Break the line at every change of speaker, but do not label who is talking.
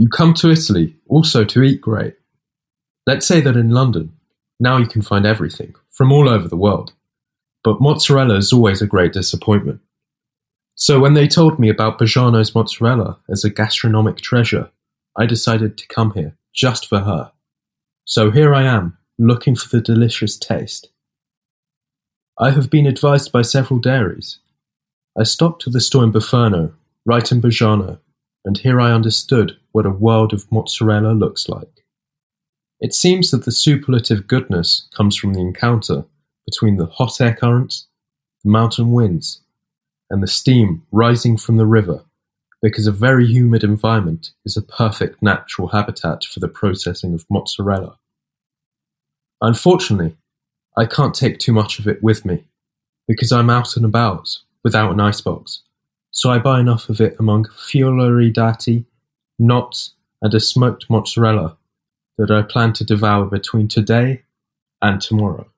You come to Italy also to eat great. Let's say that in London, now you can find everything from all over the world. But mozzarella is always a great disappointment. So when they told me about Bajano's mozzarella as a gastronomic treasure, I decided to come here just for her. So here I am, looking for the delicious taste. I have been advised by several dairies. I stopped at the store in Befferno, right in Bajano, and here I understood what a world of mozzarella looks like. It seems that the superlative goodness comes from the encounter between the hot air currents, the mountain winds, and the steam rising from the river, because a very humid environment is a perfect natural habitat for the processing of mozzarella. Unfortunately, I can't take too much of it with me, because I'm out and about without an icebox, so I buy enough of it among fior di latte, knots, and a smoked mozzarella that I plan to devour between today and tomorrow.